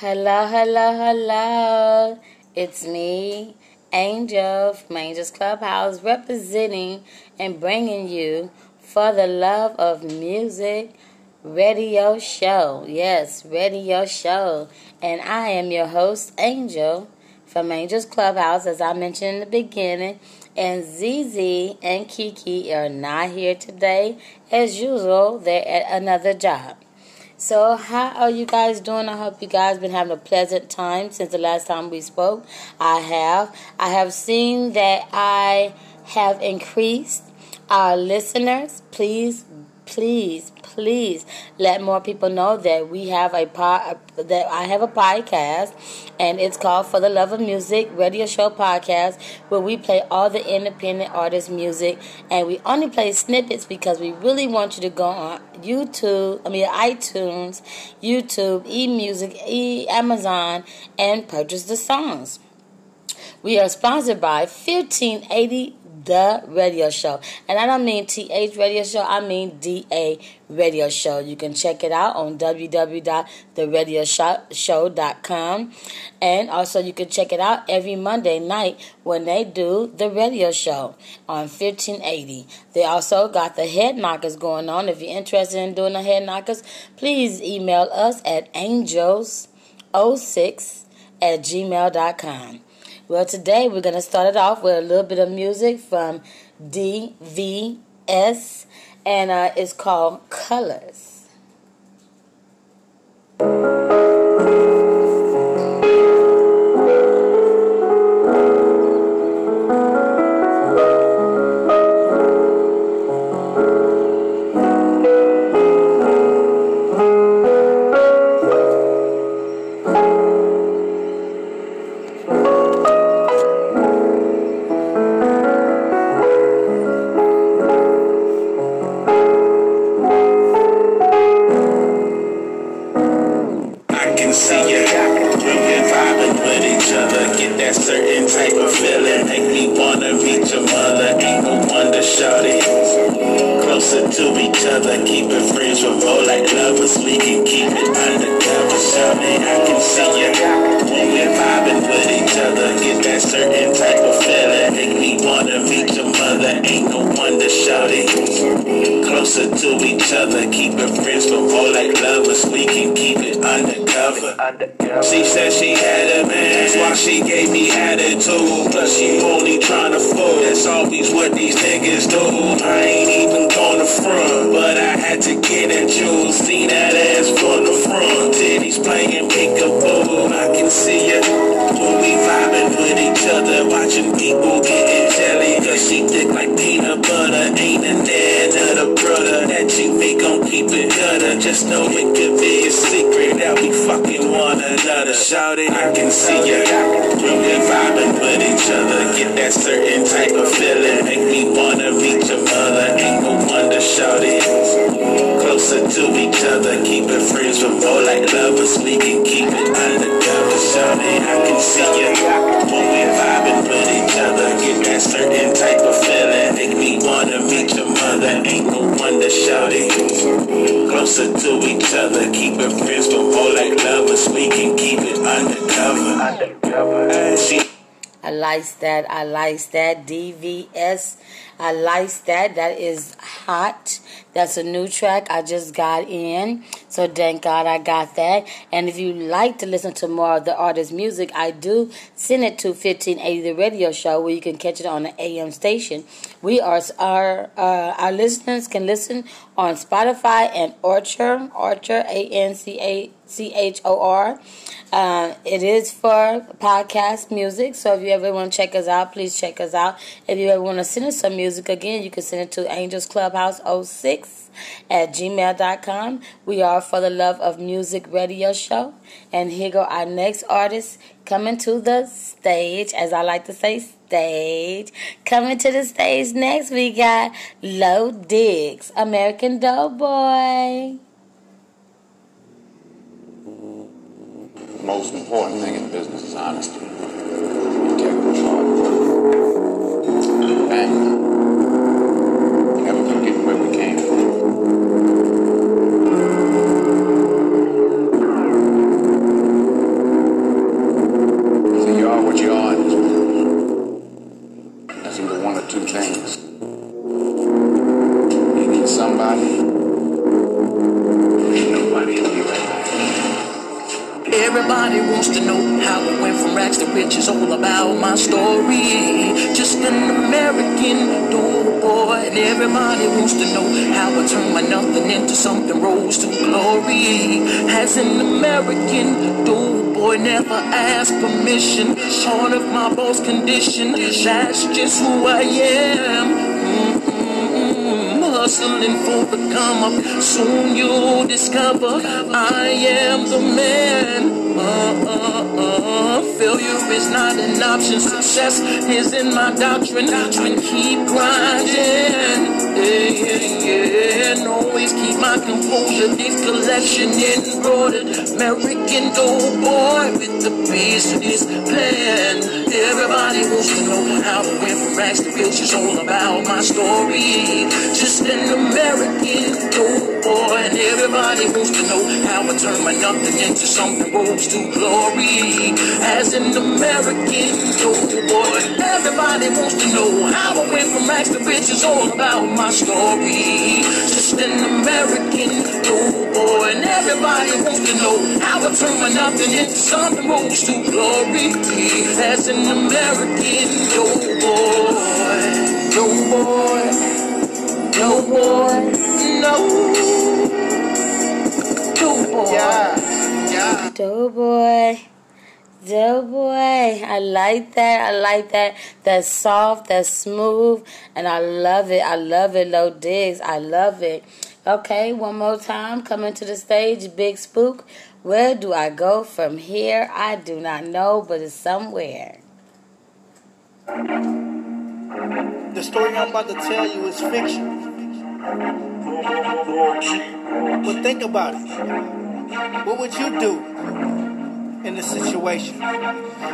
Hello, hello, hello. It's me, Angel from Angel's Clubhouse, representing and bringing you For the Love of Music radio show. Yes, radio show. And I am your host, Angel from Angel's Clubhouse, as I mentioned in the beginning. And ZZ and Kiki are not here today. As usual, they're at another job. So, how are you guys doing? I hope you guys have been having a pleasant time since the last time we spoke. I have. I have seen that I have increased our listeners. Please, please, please let more people know that we have a pod, that I have a podcast, and it's called For the Love of Music Radio Show Podcast, where we play all the independent artist music, and we only play snippets because we really want you to go on YouTube, I mean iTunes, YouTube, eMusic, e Amazon, and purchase the songs. We are sponsored by 1580 the radio show. And I don't mean TH radio show, I mean DA radio show. You can check it out on www.theradioshow.com. And also, you can check it out every Monday night when they do the radio show on 1580. They also got the head knockers going on. If you're interested in doing the head knockers, please email us at angels06 at gmail.com. Well, today we're going to start it off with a little bit of music from DVS, and uh, it's called Colors. She said she had a man, that's why she gave me attitude. see you. That. I like that. DVS. I like that. That is hot. That's a new track I just got in. So thank God I got that. And if you like to listen to more of the artist's music, I do send it to 1580 The Radio Show where you can catch it on the AM station. We are our uh, our listeners can listen on Spotify and Anchor, Anchor A N C A C H O R. Uh, it is for podcast music, so if you ever want to check us out, please check us out. If you ever want to send us some music again, you can send it to Angels Clubhouse 06 at gmail.com. We are For the Love of Music radio show. And here go our next artist coming to the stage, as I like to say, stage. Coming to the stage next, we got Lo Diggs, American Doughboy. Most important thing in business is honesty. permission. Hustling for the come up. Soon you'll discover I am the man. Uh, uh, uh. Failure is not an option. Success is in my doctrine. And keep grinding. Yeah, yeah, yeah. And always keep my composure. This collection embroidered. American dope boy with the business plan. Everybody wants to know how I went from rags to riches. All about my story. Just an American dope boy. And everybody wants to know how I turned my nothing into something rose to glory. As an American dope boy. Everybody wants to know how I went from rags to riches. All about my story. Just an American boy, and everybody wants to know how I turn nothing into something rose to glory. As an American doughboy, doughboy, doughboy, no, doughboy, yeah, yeah, doughboy. Doughboy, I like that. I like that. That's soft, that's smooth, and I love it. I love it, Lo Diggs. I love it. Okay, one more time. Coming to the stage, Big Spook. Where do I go from here? I do not know, but it's somewhere. The story I'm about to tell you is fiction. But think about it. What would you do? In the situation.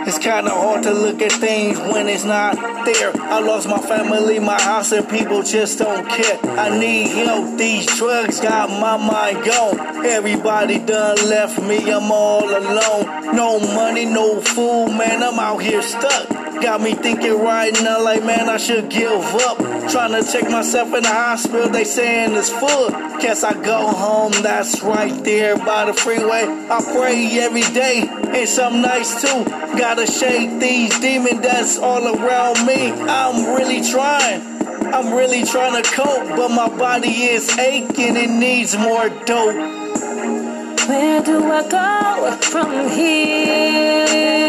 It's kinda hard to look at things when it's not there. I lost my family, my house, and people just don't care. I need help, these drugs got my mind gone. Everybody done left me, I'm all alone. No money, no food, man, I'm out here stuck. Got me thinking right now, like, man, I should give up. Trying to check myself in the hospital, they saying it's full. Guess I go home, that's right there by the freeway. I pray every day, and some nights too. Gotta shake these demons that's all around me. I'm really trying. I'm really trying to cope, but my body is aching, it needs more dope. Where do I go from here?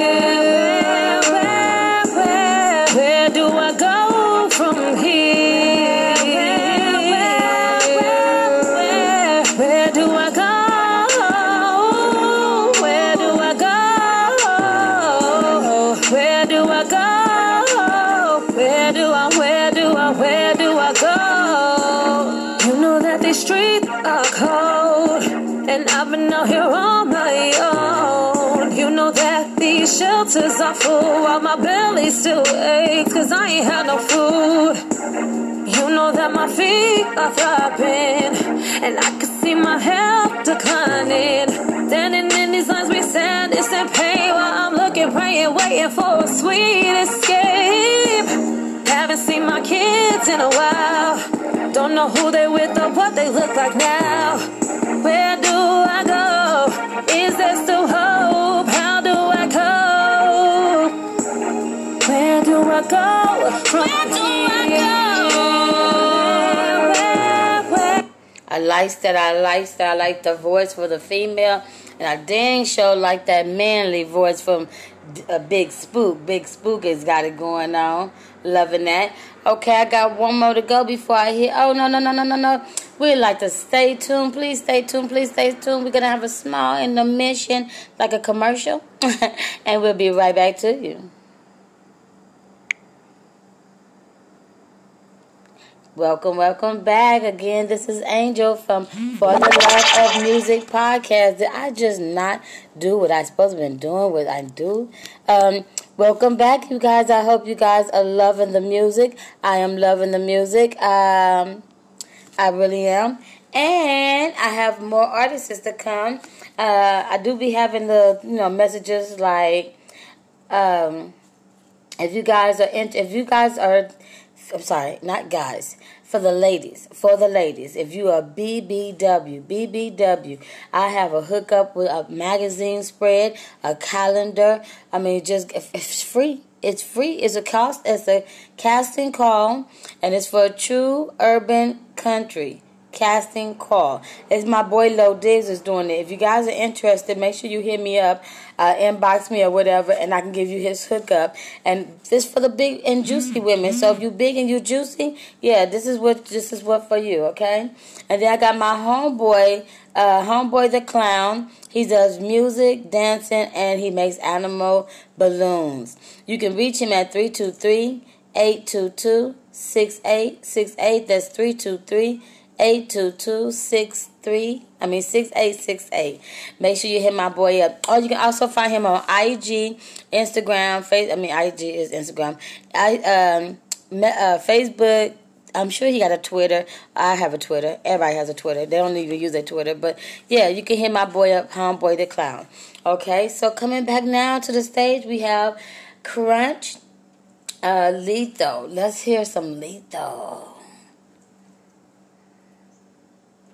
Shelters are full while my belly still aches cause I ain't had no food. You know that my feet are flopping and I can see my health declining. Standing in these lines, we stand in pain while I'm looking, praying, waiting for a sweet escape. Haven't seen my kids in a while. Don't know who they with or what they look like now. Where do I go? Is there still hope? I go? Go? I like that. I like that. I like the voice for the female. And I dang sure like that manly voice from a big spook. Big spook has got it going on. Loving that. Okay, I got one more to go before I hit. Oh no no no no no no. We'd like to stay tuned. Please stay tuned. Please stay tuned. We're gonna have a small intermission, like a commercial, and we'll be right back to you. Welcome, welcome back again. This is Angel from For the Love of Music podcast. Did I just not do what I supposed to been doing? What I do? Um, welcome back, you guys. I hope you guys are loving the music. I am loving the music. Um, I really am, and I have more artists to come. Uh, I do be having the you know messages like, um, if you guys are in, if you guys are I'm sorry, not guys. For the ladies, for the ladies, if you are BBW, BBW, I have a hookup with a magazine spread, a calendar. I mean, just it's free. It's free. It's a cost. It's a casting call, and it's for a true urban country casting call. It's my boy Lo Diggs is doing it. If you guys are interested, make sure you hit me up, uh, inbox me or whatever, and I can give you his hookup. And this for the big and juicy women. So if you big and you juicy, yeah, this is what this is what for you. Okay. And then I got my homeboy, uh, homeboy the clown. He does music, dancing, and he makes animal balloons. You can reach him at 323 822 6868. That's 323 82263 I mean 6868. Make sure you hit my boy up. Or you can also find him on IG, Instagram, face I mean IG is Instagram. I um uh, Facebook I'm sure he got a Twitter. I have a Twitter. Everybody has a Twitter. They don't even use their Twitter. But yeah, you can hit my boy up, Homeboy the Clown. Okay, so coming back now to the stage, we have Crunch uh, Lethal. Let's hear some Lethal.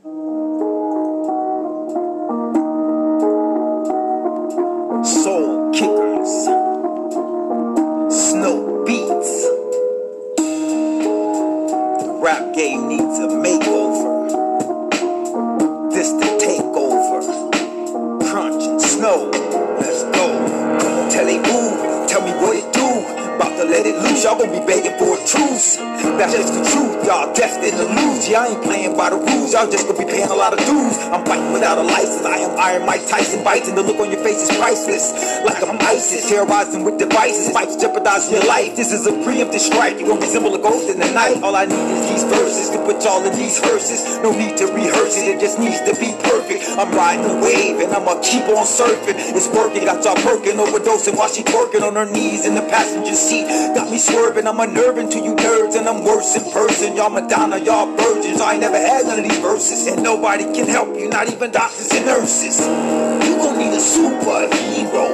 Soul Kickers, Snow Beats. The rap game needs a makeover. This the takeover. Crunch and Snow, let's go. Tell it move, tell me what. About to let it loose, y'all gon' be begging for a truce. That's just the truth, y'all destined to lose. Yeah, I ain't playing by the rules, y'all just gonna be paying a lot of dues. I'm fighting without a license, I am Iron Mike Tyson. Biting the look on your face is priceless. Like I'm ISIS, terrorizing with devices, fights jeopardizing your life. This is a preemptive strike, you gon' resemble a ghost in the night. All I need is these verses to put y'all in these hearses. No need to rehearse it, it just needs to be perfect. I'm riding the wave and I'ma keep on surfing. It's working, got y'all perking, overdosing while she twerking on her knees in the passenger seat. Got me swerving, I'm unnerving to you nerds, and I'm worse in person. Y'all Madonna, y'all virgins. I ain't never had none of these verses, and nobody can help you, not even doctors and nurses. You gon' need a superhero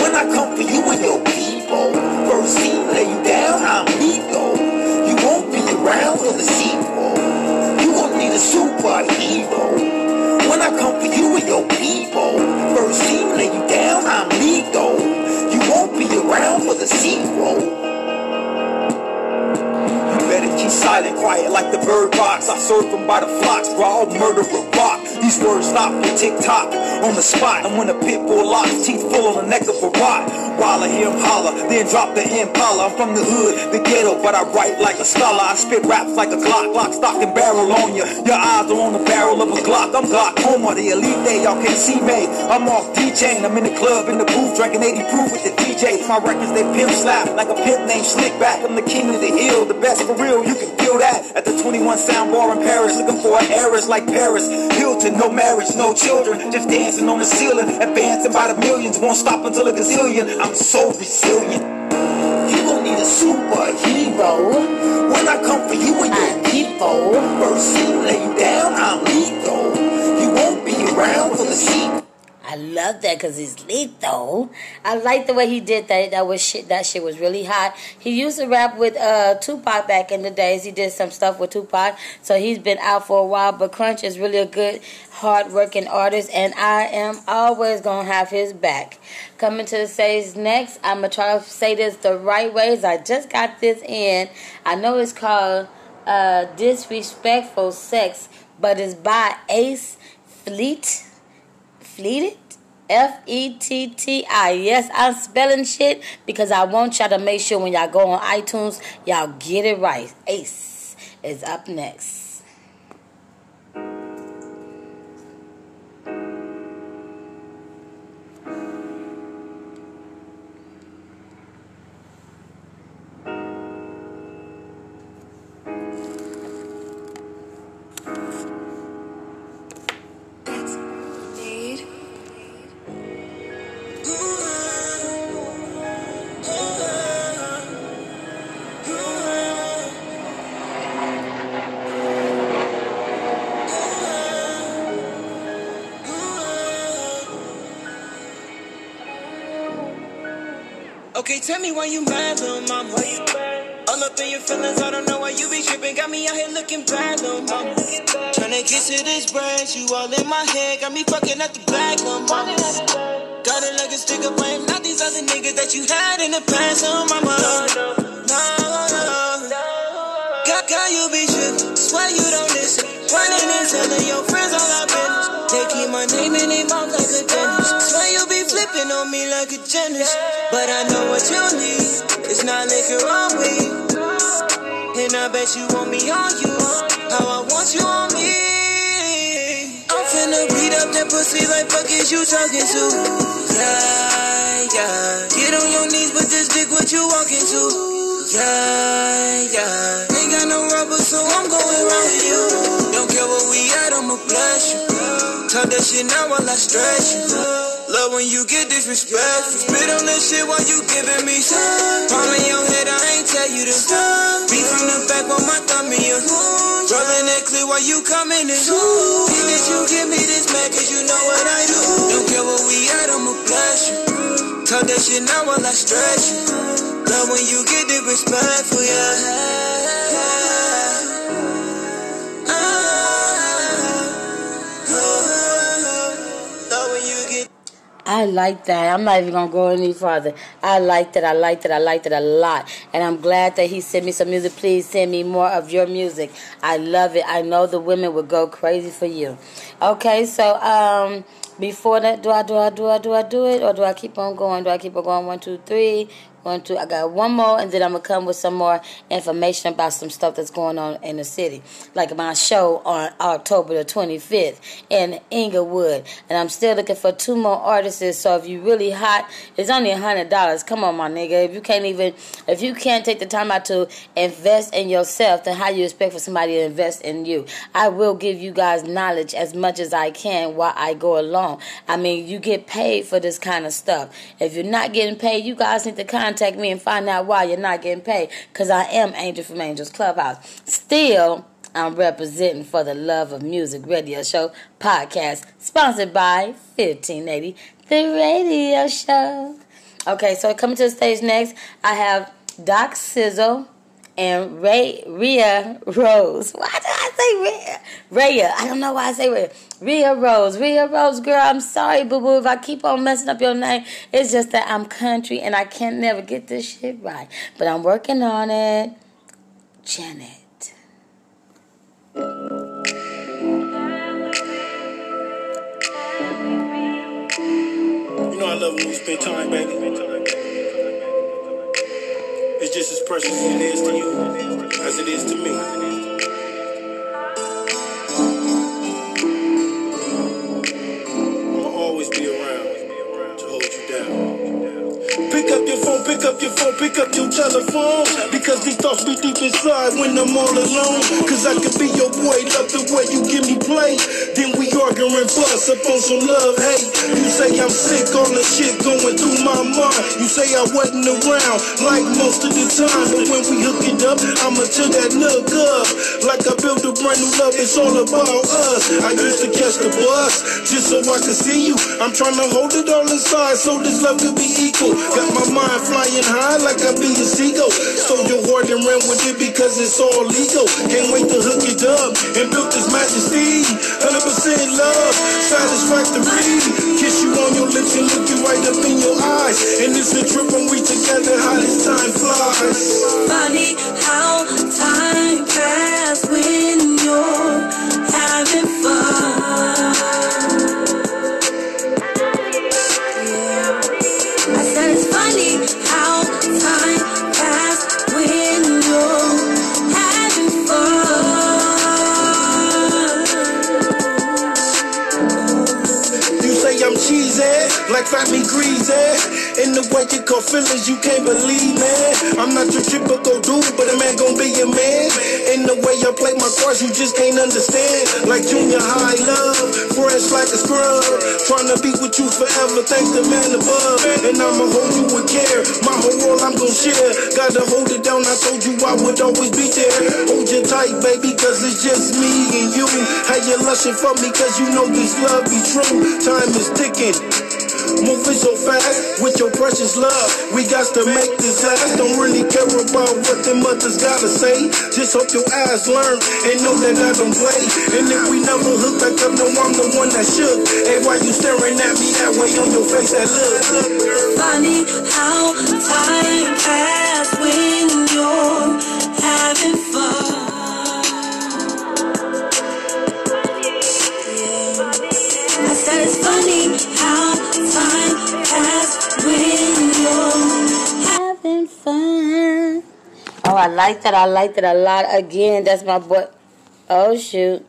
when I come for you and your people. First scene, lay you down, I'm lethal. You won't be around for the sequel. You gon' need a superhero when I come for you and your people. First scene, lay you down, I'm lethal around for the sequel. Keep silent, quiet like the bird box. I serve them by the flocks, raw murderer rock. These words stop your TikTok on the spot. And when a pit bull locks, teeth full on the neck of a rock. While I hear him holler, then drop the impala. I'm from the hood, the ghetto, but I write like a scholar. I spit raps like a Glock, lock, stock, and barrel on you. Your eyes are on the barrel of a Glock. I'm glaucoma, the elite day, y'all can't see me. I'm off D-Chain, I'm in the club, in the booth, drinking 80 proof with the DJ. My records, they pimp slap like a pimp named Slickback. I'm the king of the hill, the best for real. You can feel that at the 21 Sound Bar in Paris. Looking for an heiress like Paris. Hilton, no marriage, no children, just dancing on the ceiling. Advancing by the millions, won't stop until a gazillion. I'm so resilient. You gon' need a superhero when I come for you and your people. First scene, lay you down, I'm lethal. You won't be around for the sequel. I love that because he's lethal. I like the way he did that. That was shit. That shit was really hot. He used to rap with uh, Tupac back in the days. He did some stuff with Tupac, so he's been out for a while. But Crunch is really a good, hard-working artist, and I am always gonna have his back. Coming to the stage next, I'm gonna try to say this the right ways. I just got this in. I know it's called uh, "Disrespectful Sex," but it's by Ace Fetti. Fleeted F E T T I. Yes, I'm spelling shit because I want y'all to make sure when y'all go on iTunes, y'all get it right. Ace is up next. Tell me why you mad, little mama. Why you mad? All up in your feelings, I don't know why you be tripping. Got me out here looking bad, little mama. Tryna get to this branch, you all in my head. Got me fucking up the back, little mama. Got it like a stick up, I not these other niggas that you had in the past, little mama. No, no. No, no. God, God, you be tripping. Swear you don't listen. Running and telling your friends all I've been. They keep my name in their mouth like a dentist. Swear you be flipping on me like a gymnast. But I know what you need. It's not liquor on weed. And I bet you want me on you. How I want you on me. I'm finna beat up that pussy like fuck is you talking to? Yeah, yeah. Get on your knees, but this dick what you walking to? Yeah, yeah. Ain't got no rubber, so I'm going round with you. Don't care where we at, I'ma bless you. Talk that shit now while I stretch you. Love when you get disrespectful. Spit on that shit while you giving me some. Palm in your head, I ain't tell you to stop. Beat from the back while my thumb in your Rolling that clear while you coming in. Think that you give me this man, cause you know what I do. Don't care where we at, I'ma bless you. Talk that shit now while I stretch you. Love when you get disrespectful, yeah. I like that. I'm not even gonna go any further. I like that. I like that. I like that a lot. And I'm glad that he sent me some music. Please send me more of your music. I love it. I know the women would go crazy for you. Okay, so um before that, do I do I do I do I do it or do I keep on going? Do I keep on going? One, two, three. One, two. I got one more, and then I'm gonna come with some more information about some stuff that's going on in the city, like my show on October the 25th in Inglewood, and I'm still looking for two more artists. So if you really hot, it's only a hundred dollars. Come on, my nigga. If you can't even, if you can't take the time out to invest in yourself, then how you expect for somebody to invest in you? I will give you guys knowledge as much as I can while I go along. I mean, you get paid for this kind of stuff. If you're not getting paid, you guys need to contact me and find out why you're not getting paid. Because I am Angel from Angels Clubhouse. Still, I'm representing for the Love of Music radio show podcast, sponsored by 1580, the radio show. Okay, so coming to the stage next, I have Doc Sizzle and Ray Ria Rose. Why did I say Rhea? Rhea. I don't know why I say Rhea. Ria Rose. Ria Rose, girl, I'm sorry, boo boo, if I keep on messing up your name. It's just that I'm country and I can't never get this shit right. But I'm working on it. Janet. You know I love when we spend time, baby. It's just as precious as it is to you, as it is to me. I'ma always be around to hold you down. Pick up your phone, pick up your phone, pick up your telephone. Because these thoughts be deep inside when I'm all alone. Cause I could be your boy, love the way you give me play. Then and bust up on some love, hate. You say I'm sick, all the shit going through my mind. You say I wasn't around like most of the time. But when we hook it up, I'ma tear that look up. Like I built a brand new love, it's all about us. I used to catch the bus just so I could see you. I'm trying to hold it all inside so this love could be equal. Got my mind flying high like I be a seagull. Stole your heart and ran with it because it's all legal. Can't wait to hook it up and build this majesty. 100% love, satisfactory. Kiss you on your lips and look you right up in your eyes. And it's a trip when we together, how this time flies. Funny how time passes when you're having fun. Get the way you call fillers, you can't believe, man. I'm not your typical dude, but a man gon' be your man. In the way I play my cards, you just can't understand. Like junior high love, fresh like a scrub. Trying to be with you forever, thank the man above. And I'ma hold you with care. My whole world I'm gon' share. Gotta hold it down, I told you I would always be there. Hold you tight, baby, cause it's just me and you. How you lushin' for me, cause you know this love be true. Time is ticking. Moving so fast with your precious love. We got to make this last. Don't really care about what the mothers gotta say. Just hope your eyes learn and know that I don't play. And if we never hook back up, no, I'm the one that shook. Hey, why you staring at me that way on your face? That look. Funny how time pass when you're having fun. Having fun. Oh, I like that. I like that a lot. Again, that's my boy. Oh shoot,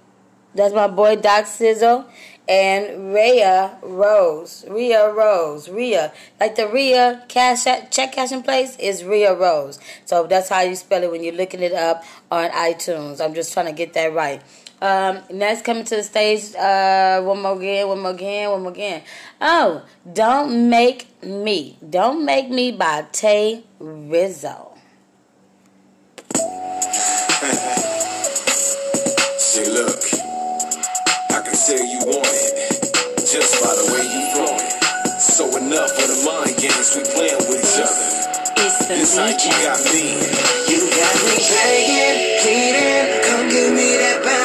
that's my boy Doc Sizzle and Ria Rose. Ria Rose. Rhea, like the Ria cash check cashing place is Ria Rose. So that's how you spell it when you're looking it up on iTunes. I'm just trying to get that right. Um, next coming to the stage, uh, one more again, one more again, one more again. Oh, Don't Make Me. Don't Make Me by Tay Rizzle. Say, look, I can tell you want it just by the way you throw it. So enough of the mind games we playing with each other. It's the This night you got me. You got me begging, pleading, come give me that body.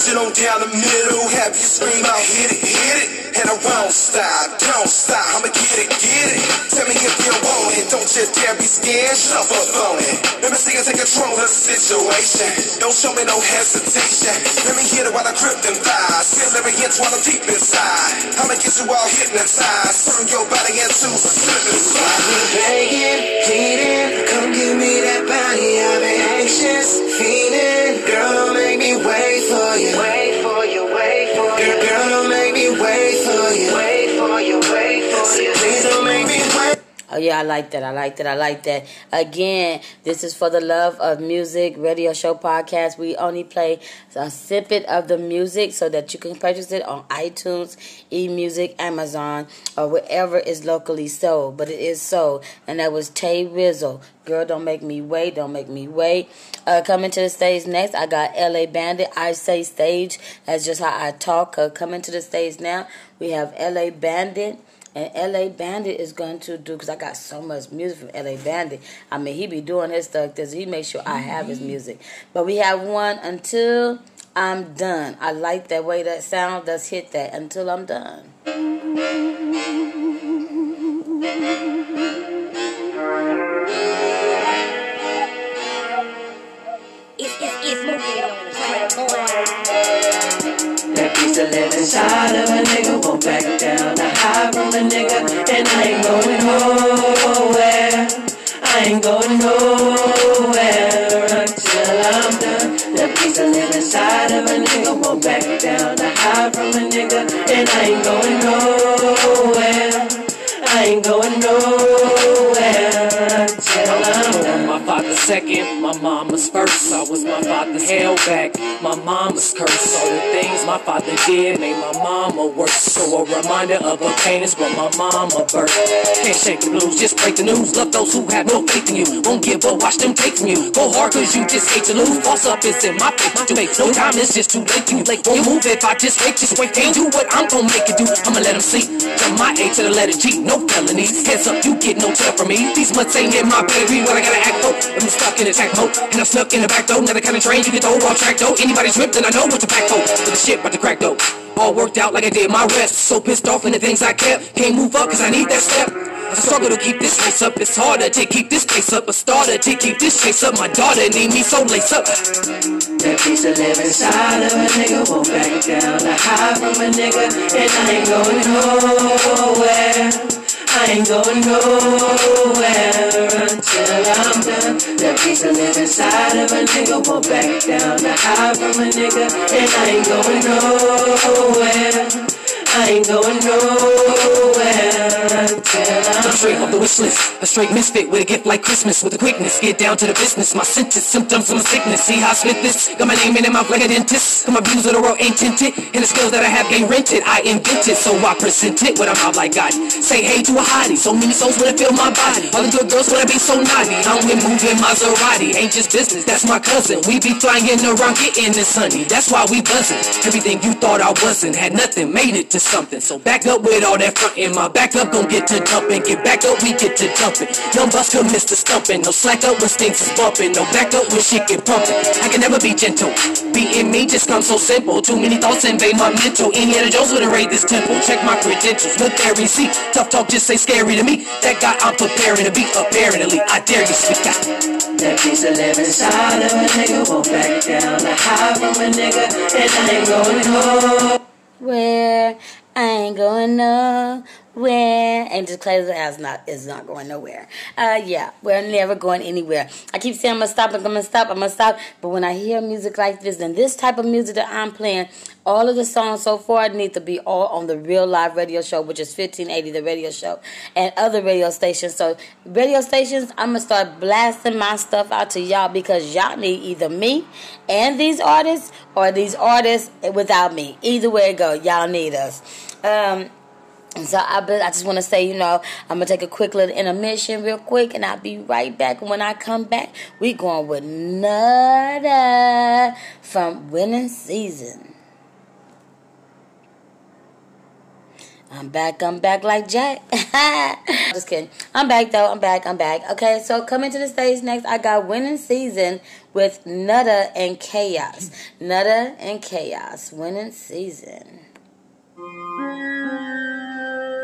It on down the middle. Have you scream out, hit it, hit it. And I won't stop, don't stop. I'ma get it, get it. Tell me if you want it. Don't you dare be scared, jump up on it. Let me see you take control of the situation. Don't show me no hesitation. Let me hit it while I grip them thighs. Feel every inch while I'm deep inside. I'ma get you all hypnotized. Turn your body into a slippery slide. begging, pleading, come give me that body. I've been anxious, fiending. Girl, make me wait for you. Wait for you, wait for you. Girl, girl, don't make me wait for you. Wait for you, wait for you. Please don't make me wait. Oh yeah, I like that. I like that. I like that. Again, this is for the love of music radio show podcast. We only play a snippet of the music so that you can purchase it on iTunes, eMusic, Amazon, or wherever is locally sold. But it is sold, and that was Tay Rizzle. Girl, don't make me wait. Don't make me wait. Uh, coming to the stage next, I got LA Bandit. I say stage. That's just how I talk. Uh, coming to the stage now, we have LA Bandit. And LA Bandit is going to do because I got so much music from LA Bandit. I mean, he be doing his stuff because he makes sure I have his mm-hmm. music. But we have one until I'm done. I like that way that sound. Let's hit that until I'm done. It's, it's, it's moving on the Keep the living shot of a nigga, won't back down. The high from a nigga, and I ain't going nowhere. I ain't going nowhere. Was held back, my mama's curse. All the things my father did made my mama worse. So a reminder of her pain is what my mama birthed. Can't shake the blues, just break the news. Love those who have no faith in you. Won't give up, watch them take from you. Go hard cause you just hate to lose. False up is in my face. To make no time is just too late you. Late won't move if I just wait, just wait. Ain't do what I'm gonna make it do. I'ma let them see. From my A to the letter G, no felonies. Heads up, you get no tell from me. These mutts ain't in my baby. What I gotta act for? I'm stuck in attack mode. And I'm stuck in the back door. Now the kind of train you get the whole track though. Anybody's ripped, I know what to back for. But the shit about to crack though. All worked out like I did my rest. So pissed off in the things I kept. Can't move up cause I need that step. I struggle to keep this race up. It's harder to keep this pace up. A starter to keep this chase up. My daughter need me so lace up. That piece of live inside of a nigga won't back down. I hide from a nigga, and I ain't going nowhere. I ain't going nowhere until I'm done. That piece of live inside of a nigga won't back down. The hide from a nigga, and I ain't going nowhere. I ain't I'm I'm straight off the wish list. A straight misfit with a gift like Christmas. With a quickness, get down to the business. My sentence, symptoms of my sickness. See how I spit this? Got my name in the mouth like a dentist. Got my views of the world ain't tinted. And the skills that I have ain't rented. I invented, so I present it with mouth like God. Say hey to a hottie. So many souls wanna feel my body. All the good girls wanna be so naughty. I'm with moving Maserati. Ain't just business, that's my cousin. We be flying around getting the sunny. That's why we buzzing. Everything you thought I wasn't had nothing, made it to something. So back up with all that front in my back up, gon' get to dumping. Get back up, we get to dumping. Young bust could miss the stumping. No slack up when stinks is bumping. No back up when shit get pumping. I can never be gentle. Being me just comes so simple. Too many thoughts invade my mental. Indiana Jones would raid this temple. Check my credentials. Look there and see. Tough talk just say scary to me. That guy I'm preparing to be. Apparently, I dare you speak out. That piece of live inside of a nigga won't back down. I hide from a nigga, and I ain't going nowhere. Where I ain't going nowhere. And just clear the ass not is not going nowhere. Uh yeah, we're never going anywhere. I keep saying I'm gonna stop, I'm gonna stop, I'm gonna stop. But when I hear music like this and this type of music that I'm playing, all of the songs so far need to be all on the real live radio show, which is 1580 the radio show, and other radio stations. So radio stations, I'm gonna start blasting my stuff out to y'all because y'all need either me and these artists or these artists without me. Either way it go, y'all need us. Um, and so I, I just want to say, you know, I'm gonna take a quick little intermission, real quick, and I'll be right back. When I come back, we going with Nutta from Winning Season. I'm back, I'm back like Jack. Just kidding. I'm back though, I'm back, I'm back. Okay, so coming to the stage next, I got Winning Season with Nutta and Khaos. Nutta and Khaos, Winning Season. Thank you.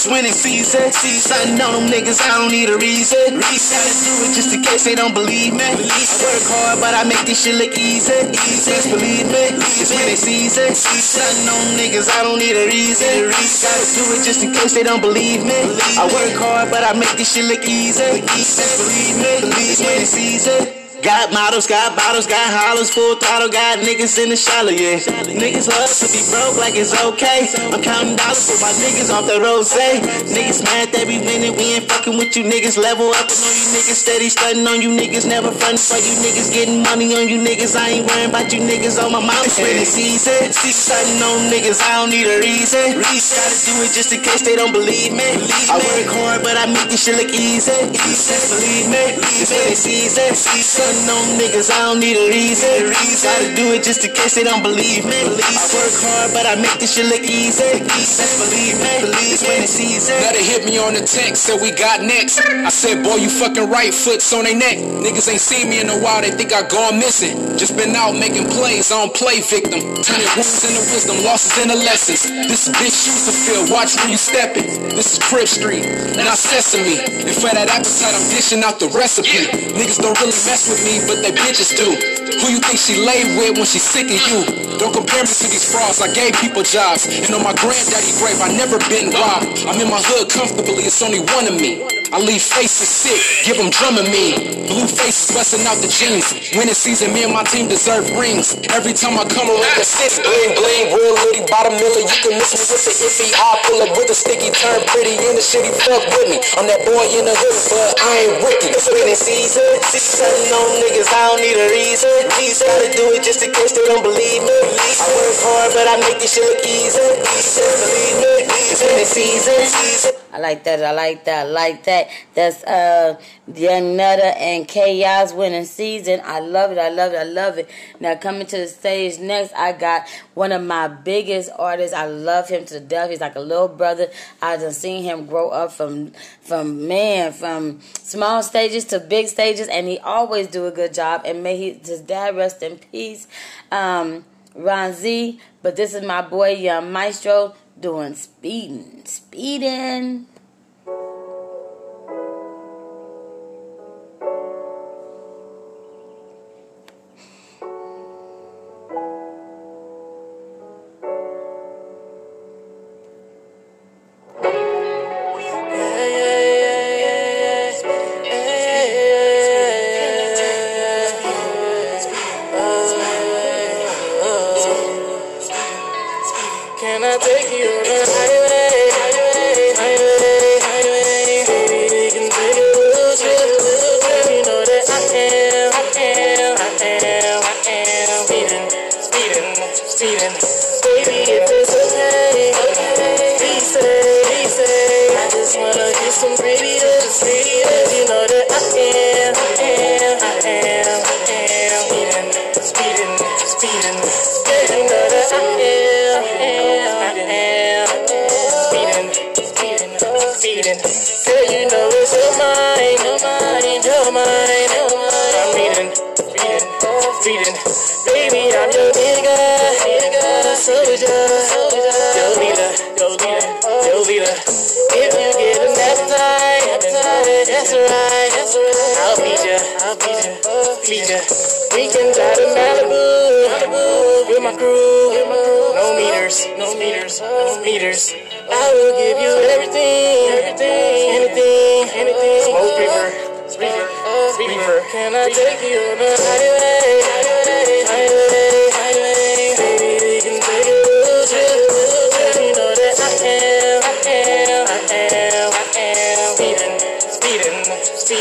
It's winning season. Something on them niggas, I don't need a reason. Gotta do it just in case they don't believe me. I work hard, but I make this shit look easy. Just believe me. It's winning season. Something on them niggas, I don't need a reason. Gotta do it just in case they don't believe me. I work hard, but I make this shit look easy. Just believe me. It's winning season. Got models, got bottles, got hollows, full throttle, got niggas in the shallow, yeah. Niggas love to be broke like it's okay. I'm counting dollars for my niggas off the rose. Niggas mad that we winning, we ain't fucking with you niggas. Level up and on you niggas, steady stunting on you niggas, never frontin' for you niggas, getting money on you niggas. I ain't worrying about you niggas on my mouth. It's winning season. See something on niggas, I don't need a reason. Gotta do it just in case they don't believe me. I work hard, but I make this shit look easy. Just believe me. It's winning season. Something on niggas, I don't need a reason. Gotta do it just in case they don't believe me. I work hard, but I make this shit look easy. Just believe me. It's winning season. Let it hit me on the text, said we got next. I said, boy, you fucking right, foot's on they neck. Niggas ain't seen me in a while, they think I gone missing. Just been out making plays, I don't play victim. Turning wounds into wisdom, losses into lessons. This is bitch shoes to fill, watch where you stepping. This is Crib Street, not Sesame. And for that appetite, I'm dishing out the recipe. Niggas don't really mess with with me, but they bitches do. Who you think she lay with when she sick of you? Don't compare me to these frauds, I gave people jobs. And on my granddaddy grave, I never been robbed. I'm in my hood comfortably, it's only one of me. I leave faces sick, give them me. Blue faces busting out the jeans. Winning season, me and my team deserve rings. Every time I come around the city, bling bling, real litty, bottom miller. You can miss me with the iffy. I pull up with a sticky, turn pretty in the shitty, fuck with me. I'm that boy in the hood, but I ain't wicked. It's winning season. Sitting on niggas, I don't need a reason. These gotta do it just in case they don't believe me. I work hard, but I make this shit look easy. Believe me, it's winning season. I like that. I like that. I like that. That's uh Young Nutta and Khaos winning season. I love it. I love it. I love it. Now coming to the stage next, I got one of my biggest artists. I love him to the death. He's like a little brother. I just seen him grow up from from man from small stages to big stages, and he always do a good job. And may he, his dad rest in peace. Um, Ron Z, but this is my boy Young Maestro doing speeding, speeding.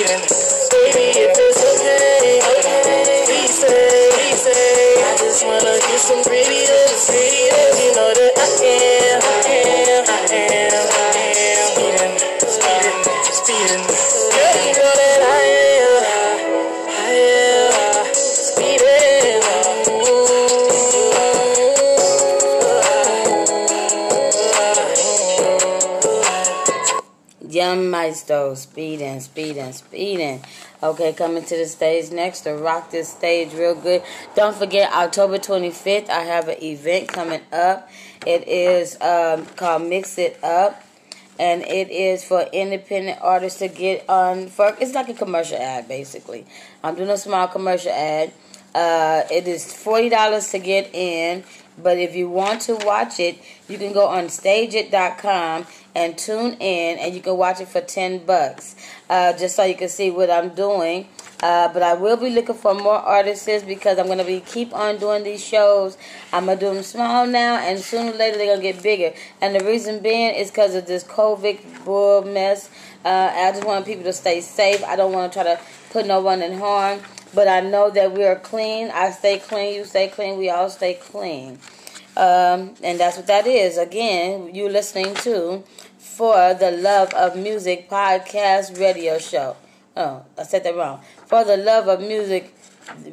Speeding. Speeding, speeding, speeding. Okay, coming to the stage next to rock this stage real good. Don't forget, October 25th, I have an event coming up. It is um, called Mix It Up. And it is for independent artists to get on for it's like a commercial ad basically. I'm doing a small commercial ad. Uh, it is forty dollars to get in, but if you want to watch it, you can go on stageit.com and tune in, and you can watch it for ten bucks, uh, just so you can see what I'm doing. Uh, but I will be looking for more artists because I'm gonna be keep on doing these shows. I'm gonna do them small now, and sooner or later they're gonna get bigger. And the reason being is because of this COVID bull mess. Uh, I just want people to stay safe. I don't want to try to put no one in harm. But I know that we are clean. I stay clean. You stay clean. We all stay clean. Um, and that's what that is. Again, you listening to for the Love of Music podcast radio show. Oh, I said that wrong. For the Love of Music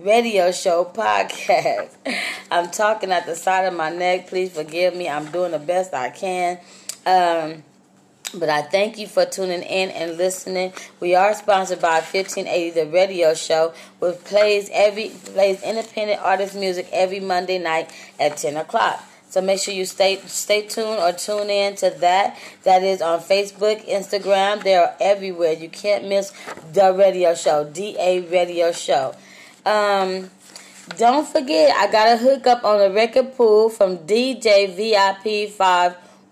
radio show podcast. I'm talking at the side of my neck. Please forgive me. I'm doing the best I can. Um, but I thank you for tuning in and listening. We are sponsored by 1580 The Radio Show, which plays every plays independent artist music every Monday night at 10 o'clock. So make sure you stay stay tuned or tune in to that. That is on Facebook, Instagram. They are everywhere. You can't miss the radio show, DA Radio Show. Um, don't forget, I got a hookup on the record pool from DJ VIP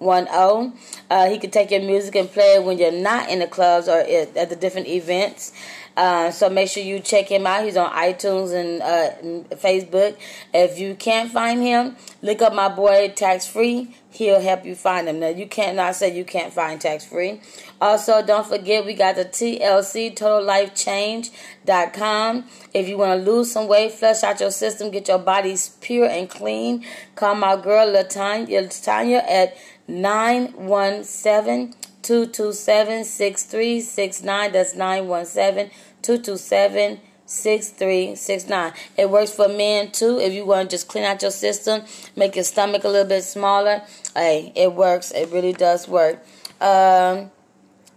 510. Uh, he can take your music and play it when you're not in the clubs or at, the different events. Uh, so make sure you check him out. He's on iTunes and uh, Facebook. If you can't find him, look up my boy Tax Free. He'll help you find him. Now you can't say you can't find Tax Free. Also, don't forget we got the TLC Total Life Change.com. If you want to lose some weight, flush out your system, get your body pure and clean, call my girl Latanya, Latanya at 917 227 6369. That's 917 227 6369. It works for men too. If you want to just clean out your system, make your stomach a little bit smaller, hey, it works. It really does work. Um,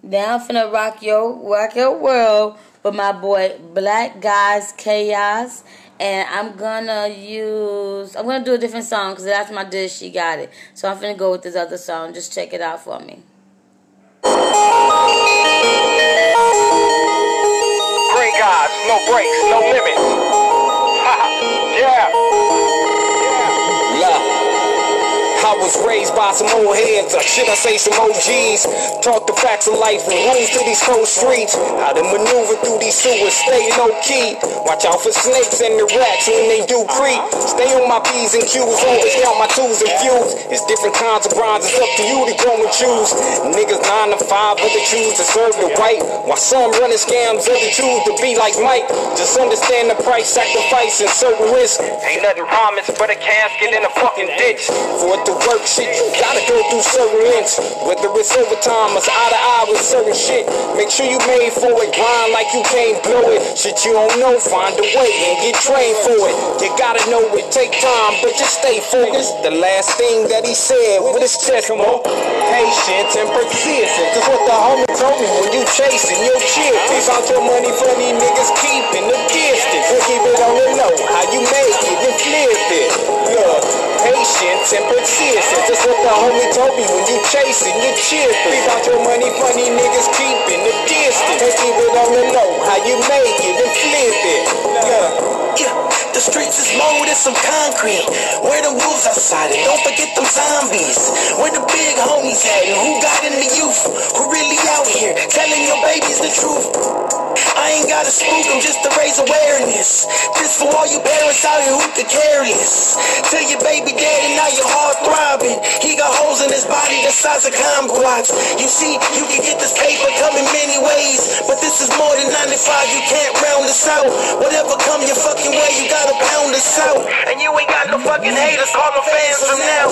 now I'm finna rock your rock your world with my boy Black Guys Kaos. And I'm gonna use I'm gonna do a different song because that's my dish, she got it. So I'm finna go with this other song. Just check it out for me. Green guys, no breaks, no limits. Was raised by some old heads, or should I say some OGs? Taught the facts of life and rules to these cold streets. How to maneuver through these sewers, stay low key. Watch out for snakes and the rats when they do creep. Stay on my P's and Q's, always count my twos and fews. It's different kinds of bronze, it's up to you to go and choose. Niggas nine to five, other choose to serve the right. While some running scams, other choose to be like Mike. Just understand the price, sacrifice, and certain risk. Ain't nothing promised but a casket in a fucking ditch. For it to work shit, you gotta go through certain lengths. Whether it's overtime or eye to eye with certain shit. Make sure you made for it, grind like you can't blow it. Shit you don't know, find a way and get trained for it. You gotta know it, take time, but just stay focused. The last thing that he said with his chest, on. Patience and persistence is what the homie told me when you chasing your shit. They found your money for these niggas keeping the distance. And keep it on the low, how you make it and flip it. Look, patience and persistence. That's what the homie told me when you chasing your chipping. Leave out your money, funny niggas keeping the distance. And keep it on the low, how you make it and flip it. Yeah. The streets is mold and some concrete. Where the wolves outside and don't forget them zombies. Where the big homies at and who got in the youth? Who really out here telling your babies the truth? I ain't gotta spook them just to raise awareness. This for all you parents out here who could care less. Tell your baby daddy now your heart throbbing. He got holes in his body the size of kumquats. You see, you can get this paper come in many ways. But this is more than 95, you can't round this out. Whatever come your fucking way, you gotta pound this out. And you ain't got no fucking haters, call my fans from now.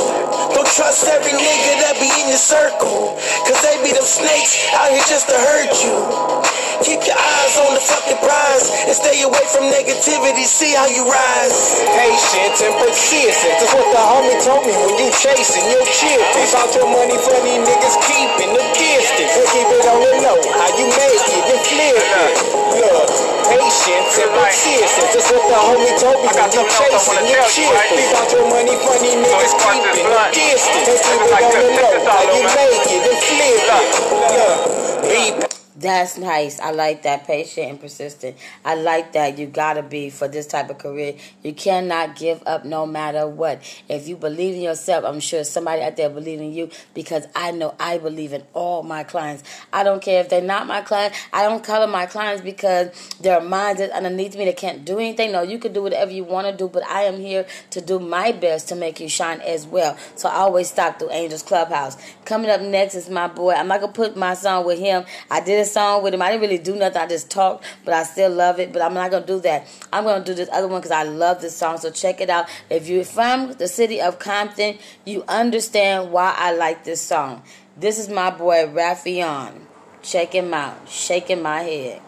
Don't trust every nigga that be in your circle. Cause they be them snakes out here just to hurt you. Keep your eyes on the fucking prize and stay away from negativity. See how you rise. Patience and persistence is what the homie told me when you chasing your chip. They found your money for these niggas keeping the distance. And keep it on the low, how you make it and flip it. Look, patience and persistence is what the homie told me when you chasing your chip. They found your money for these niggas keeping the distance. And keep it on the low, how you make it and flip it. Yeah, be That's nice. I like that. Patient and persistent. I like that. You gotta be for this type of career. You cannot give up no matter what. If you believe in yourself, I'm sure somebody out there believe in you because I know I believe in all my clients. I don't care if they're not my client. I don't color my clients because their minds is underneath me. They can't do anything. No, you can do whatever you want to do, but I am here to do my best to make you shine as well. So I always stop through Angels Clubhouse. Coming up next is my boy. I'm not gonna put my song with him. I did a song with him. I didn't really do nothing. I just talked, but I still love it. But I'm not gonna do that. I'm gonna do this other one because I love this song. So check it out. If you're from the city of Compton, you understand why I like this song. This is my boy Ralphion. Check him out. Shaking my head.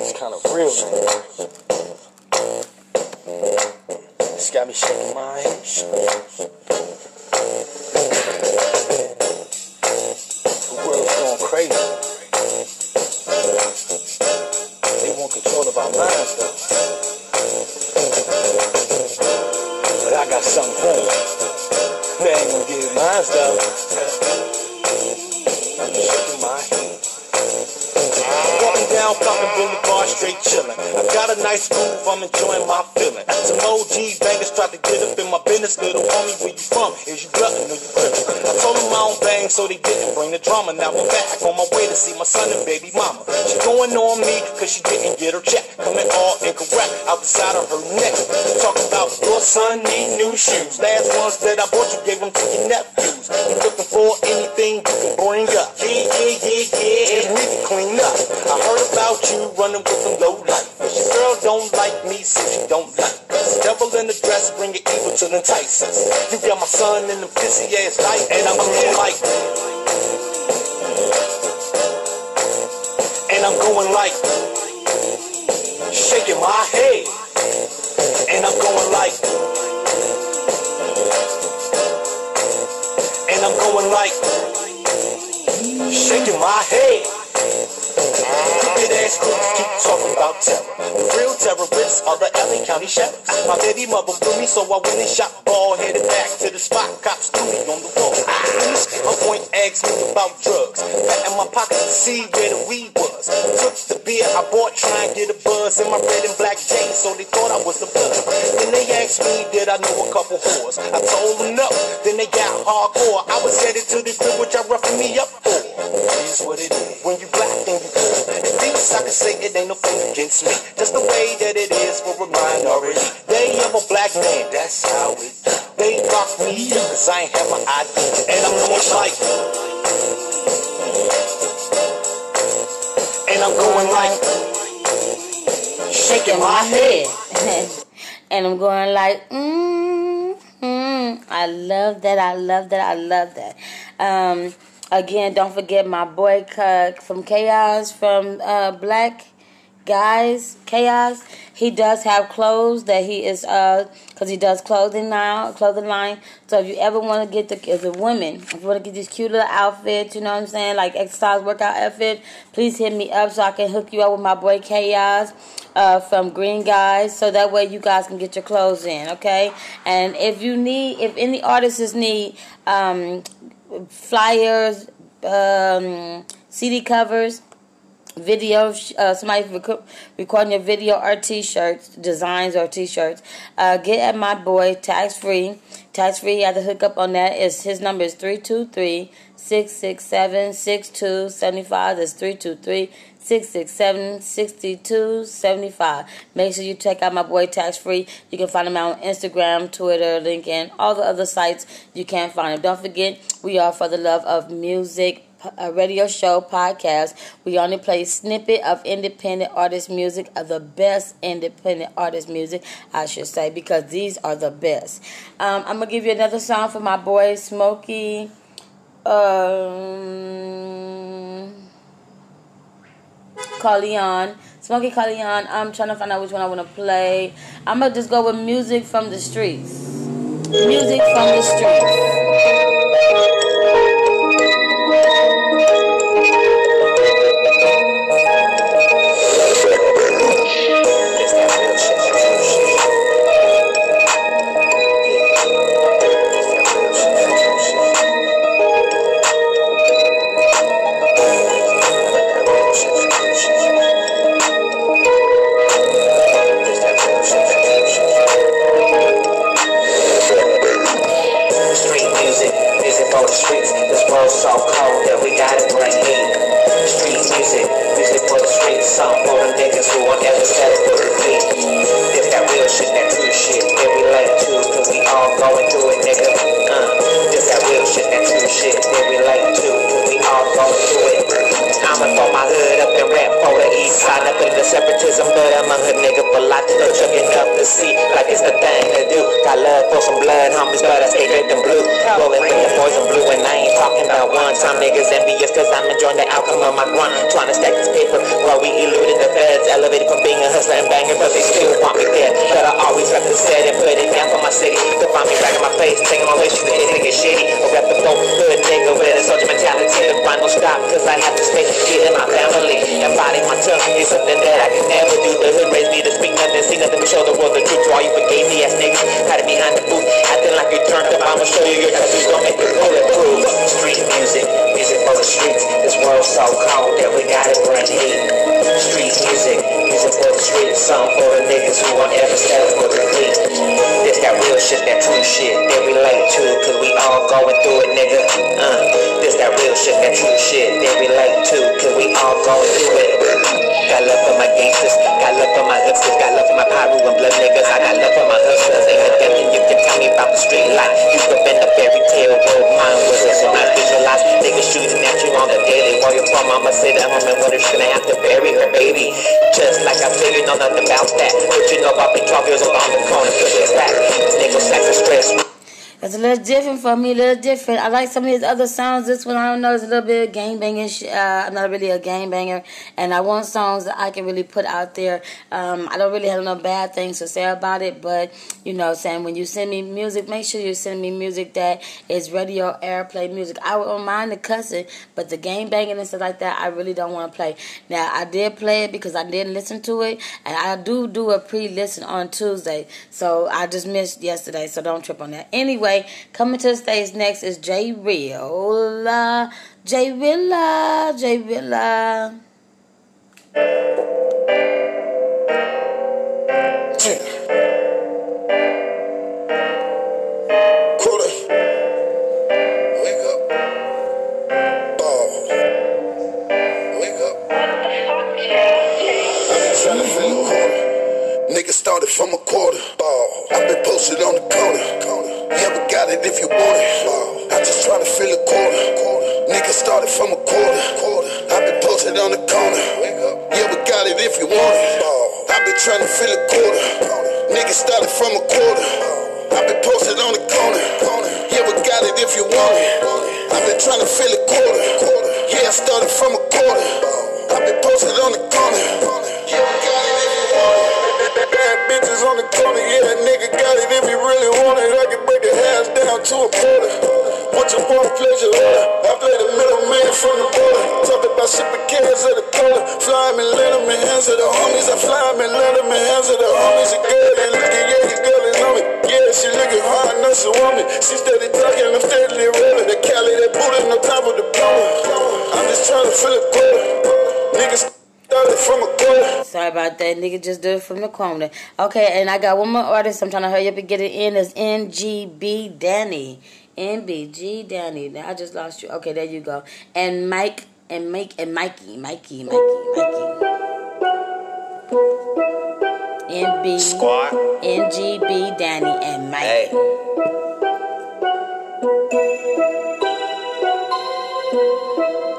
It's kind of real, man. It's got me shaking my head. Going crazy. They want control of our minds, though. But I got something for them. They ain't gonna get mine, though. I'm shaking my head. down Compton Boulevard, straight chillin'. I got a nice groove, I'm enjoying my feeling. Some OG bangers tried to get up in my business, little homie, where you from? Is you glutton or you crippin'? I told them I don't bang, so they didn't bring the drama. Now I'm back on my way to see my son and baby mama. She going on me, cause she didn't get her check. Coming all incorrect, out the side of her neck. Talking about your son need new shoes. Last ones that I bought you gave them to your nephews. You looking for anything you can bring up? Yeah, yeah, yeah, yeah. You need to clean up. I heard about you running with some low life. But your girl don't like me, so she don't like us. Devil in the dress, bring your evil to entice us. You got my son in the pissy ass light, and I'm going like. And I'm going like. Shaking my head. And I'm going like. And I'm going like. Shaking my head. Crooked ass keep talking about terror. Real terrorists are the LA County sheriffs. My baby mother blew me, so I went and shot ball headed back to the spot. Cops threw me on the wall. My point asked me about drugs. Pat in my pocket to see where the weed was. Took the beer I bought, trying to get a buzz in my red and black jeans, so they thought I was a blood. Then they asked me, did I know a couple whores? I told them no. Then they got hardcore. I was headed to the crib, which I roughing me up for. Here's what it is. When you black, then you good. At least I can say it ain't no thing against me. Just the way that it is for a minority. They have a black man, that's how it do. They lock me cause I ain't have my ID. And I'm going like. And I'm going like. Shaking my head. and I'm going like, mm, mm, I love that, I love that, I love that. Um, again, don't forget my boy uh, from Kaos, from uh, Black Guys Kaos. He does have clothes that he is, uh, cause he does clothing now, clothing line. So if you ever want to get the, as a woman, if you want to get these cute little outfits, you know what I'm saying, like exercise workout outfit, please hit me up so I can hook you up with my boy Kaos uh, from Green Guys, so that way you guys can get your clothes in, okay? And if you need, if any artists need um, flyers, um, CD covers, video, uh, somebody rec- recording your video or t-shirts, designs or t-shirts, uh, get at my boy tax free. Tax free, have to hook up on that. Is his number is 323 667 6275. That's 323 667 6275. Make sure you check out my boy Tax Free. You can find him out on Instagram, Twitter, LinkedIn, all the other sites you can find him. Don't forget, we are for the love of music. A radio show podcast. We only play snippet of independent artist music of the best independent artist music, I should say, because these are the best. Um, I'm gonna give you another song for my boy Smokey. Um, Corleone. Smokey Corleone. I'm trying to find out which one I want to play. I'm to just go with music from the streets. Music from the Street streets. So cold that we gotta bring baby. Just like I feel you know nothing about that. But you know I'll be 12 years old on the corner, it back. Nigga, sex and stress. It's a little different for me, a little different. I like some of his other songs. This one, I don't know, it's a little bit gang banging. Uh, I'm not really a gang banger. And I want songs that I can really put out there. Um, I don't really have no bad things to say about it, but, you know, saying when you send me music, make sure you send me music that is radio airplay music. I don't mind the cussing, but the gang banging and stuff like that, I really don't want to play. Now, I did play it because I didn't listen to it, and I do do a pre listen on Tuesday. So I just missed yesterday, so don't trip on that. Anyway, coming to the stage next is J Real. J Rilla, J Rilla. Quarter. Wake up. Ball. Wake up. I've been trying to fill a quarter. Nigga started from a quarter. Ball. I've been posted on the corner. You ever got it if you want it. I just try to fill a quarter. Nigga started from a quarter. I've been posted on the corner. You ever got it if you want it. I've been trying to fill a quarter. Nigga started from a quarter. I've been posted on the corner. You ever got it if you want it. I've been trying to fill a quarter. Yeah, I started from a quarter. I've been posted on the corner. You ever got it if you want it. Bad bitches on the corner. Yeah, to a quarter. What you want, pleasure order. I play the middleman from the border. Talk about shipping cans at the corner. Fly me, let them in hands of the homies. I fly me, let them in hands of the homies. A Sorry about that. Nigga just do it from the corner. Okay, and I got one more artist. I'm trying to hurry up and get it in. Is NGB Danny. NBG Danny. Now I just lost you. Okay, there you go. And Mike and Mike and Mikey. Mikey. Mikey. Mikey. NB Squad. NGB Danny and Mike.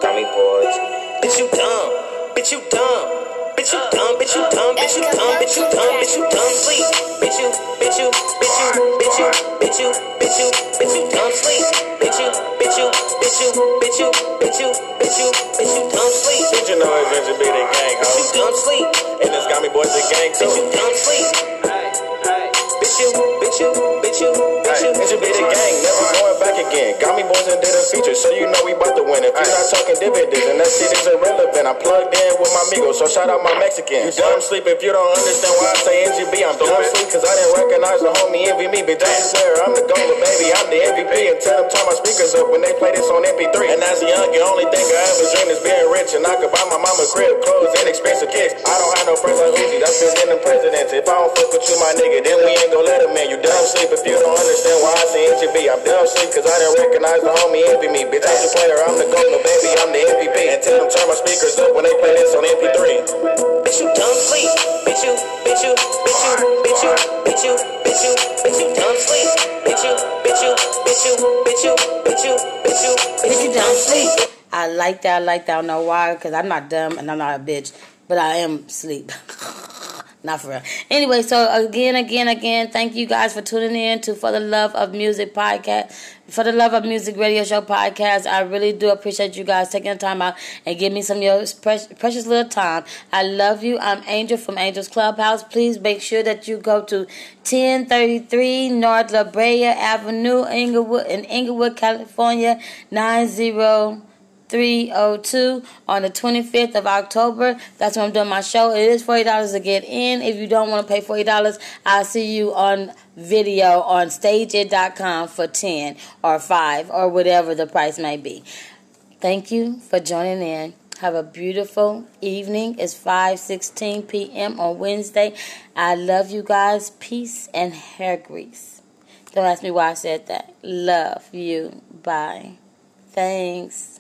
Got me boys. Bitch, you dumb. Bitch, you dumb. Bitch, you dumb. Bitch, you dumb. Bitch, you dumb. Bitch, you dumb. Bitch, you dumb. Sleep. Bitch, you. Bitch, you. Bitch, you. Bitch, you. Bitch, you. Bitch, you. Bitch, you dumb. Sleep. Bitch, you. Bitch, you. Bitch, you. Bitch, you. Bitch, you. Bitch, you. Bitch, you dumb. Sleep. Did you know it's Ginger B the gang, Bitch, you dumb. Sleep. And it's got me boys the gang too. Bitch, you dumb. Sleep. Again. Got me boys and did a feature, so you know we bout to win. If you not talking dividends, and that shit is irrelevant. I'm plugged in with my amigos, so shout out my Mexicans. You dumb sleep if you don't understand why I say NGB. I'm dumb sleep cause I didn't recognize the homie envy me. But don't swear, I'm the goal, baby. I'm the MVP. And tell them turn my speakers up when they play this on MP3. And as a young, the only thing I ever dreamed is being rich. And I could buy my mama crib, clothes, and expensive kicks. I don't have no friends like Uzi, that's been in the presidents. If I don't fuck with you, my nigga, then we ain't gon' I'm dumb sleep cause I didn't recognize the homie envy me. Bitch, I'm the player, I'm the goal, no baby, I'm the MVP. And tell them turn my speakers up when they play this on MP3. Bitch, you dumb sleep. Bitch, you. Bitch, you. Bitch, you. Bitch, you. Bitch, you. Bitch, you. Bitch, you dumb sleep. Bitch, you. Bitch, you. Bitch, you. Bitch, you. Bitch, you. Bitch, you. Bitch, you dumb sleep. I like that. I like that. I don't know why, because I'm not dumb and I'm not a bitch, but I am sleep. Not for real. Anyway, so again, again, again, thank you guys for tuning in to For the Love of Music podcast. For the Love of Music Radio Show podcast. I really do appreciate you guys taking the time out and give me some of your precious, precious little time. I love you. I'm Angel from Angel's Clubhouse. Please make sure that you go to 1033 North La Brea Avenue, Inglewood, in Inglewood, California, 90. 302 on the 25th of October. That's when I'm doing my show. It is $40 to get in. If you don't want to pay $40, I'll see you on video on stageit.com for 10 or 5 or whatever the price may be. Thank you for joining in. Have a beautiful evening. It's 5:16 p.m. on Wednesday. I love you guys. Peace and hair grease. Don't ask me why I said that. Love you. Bye. Thanks.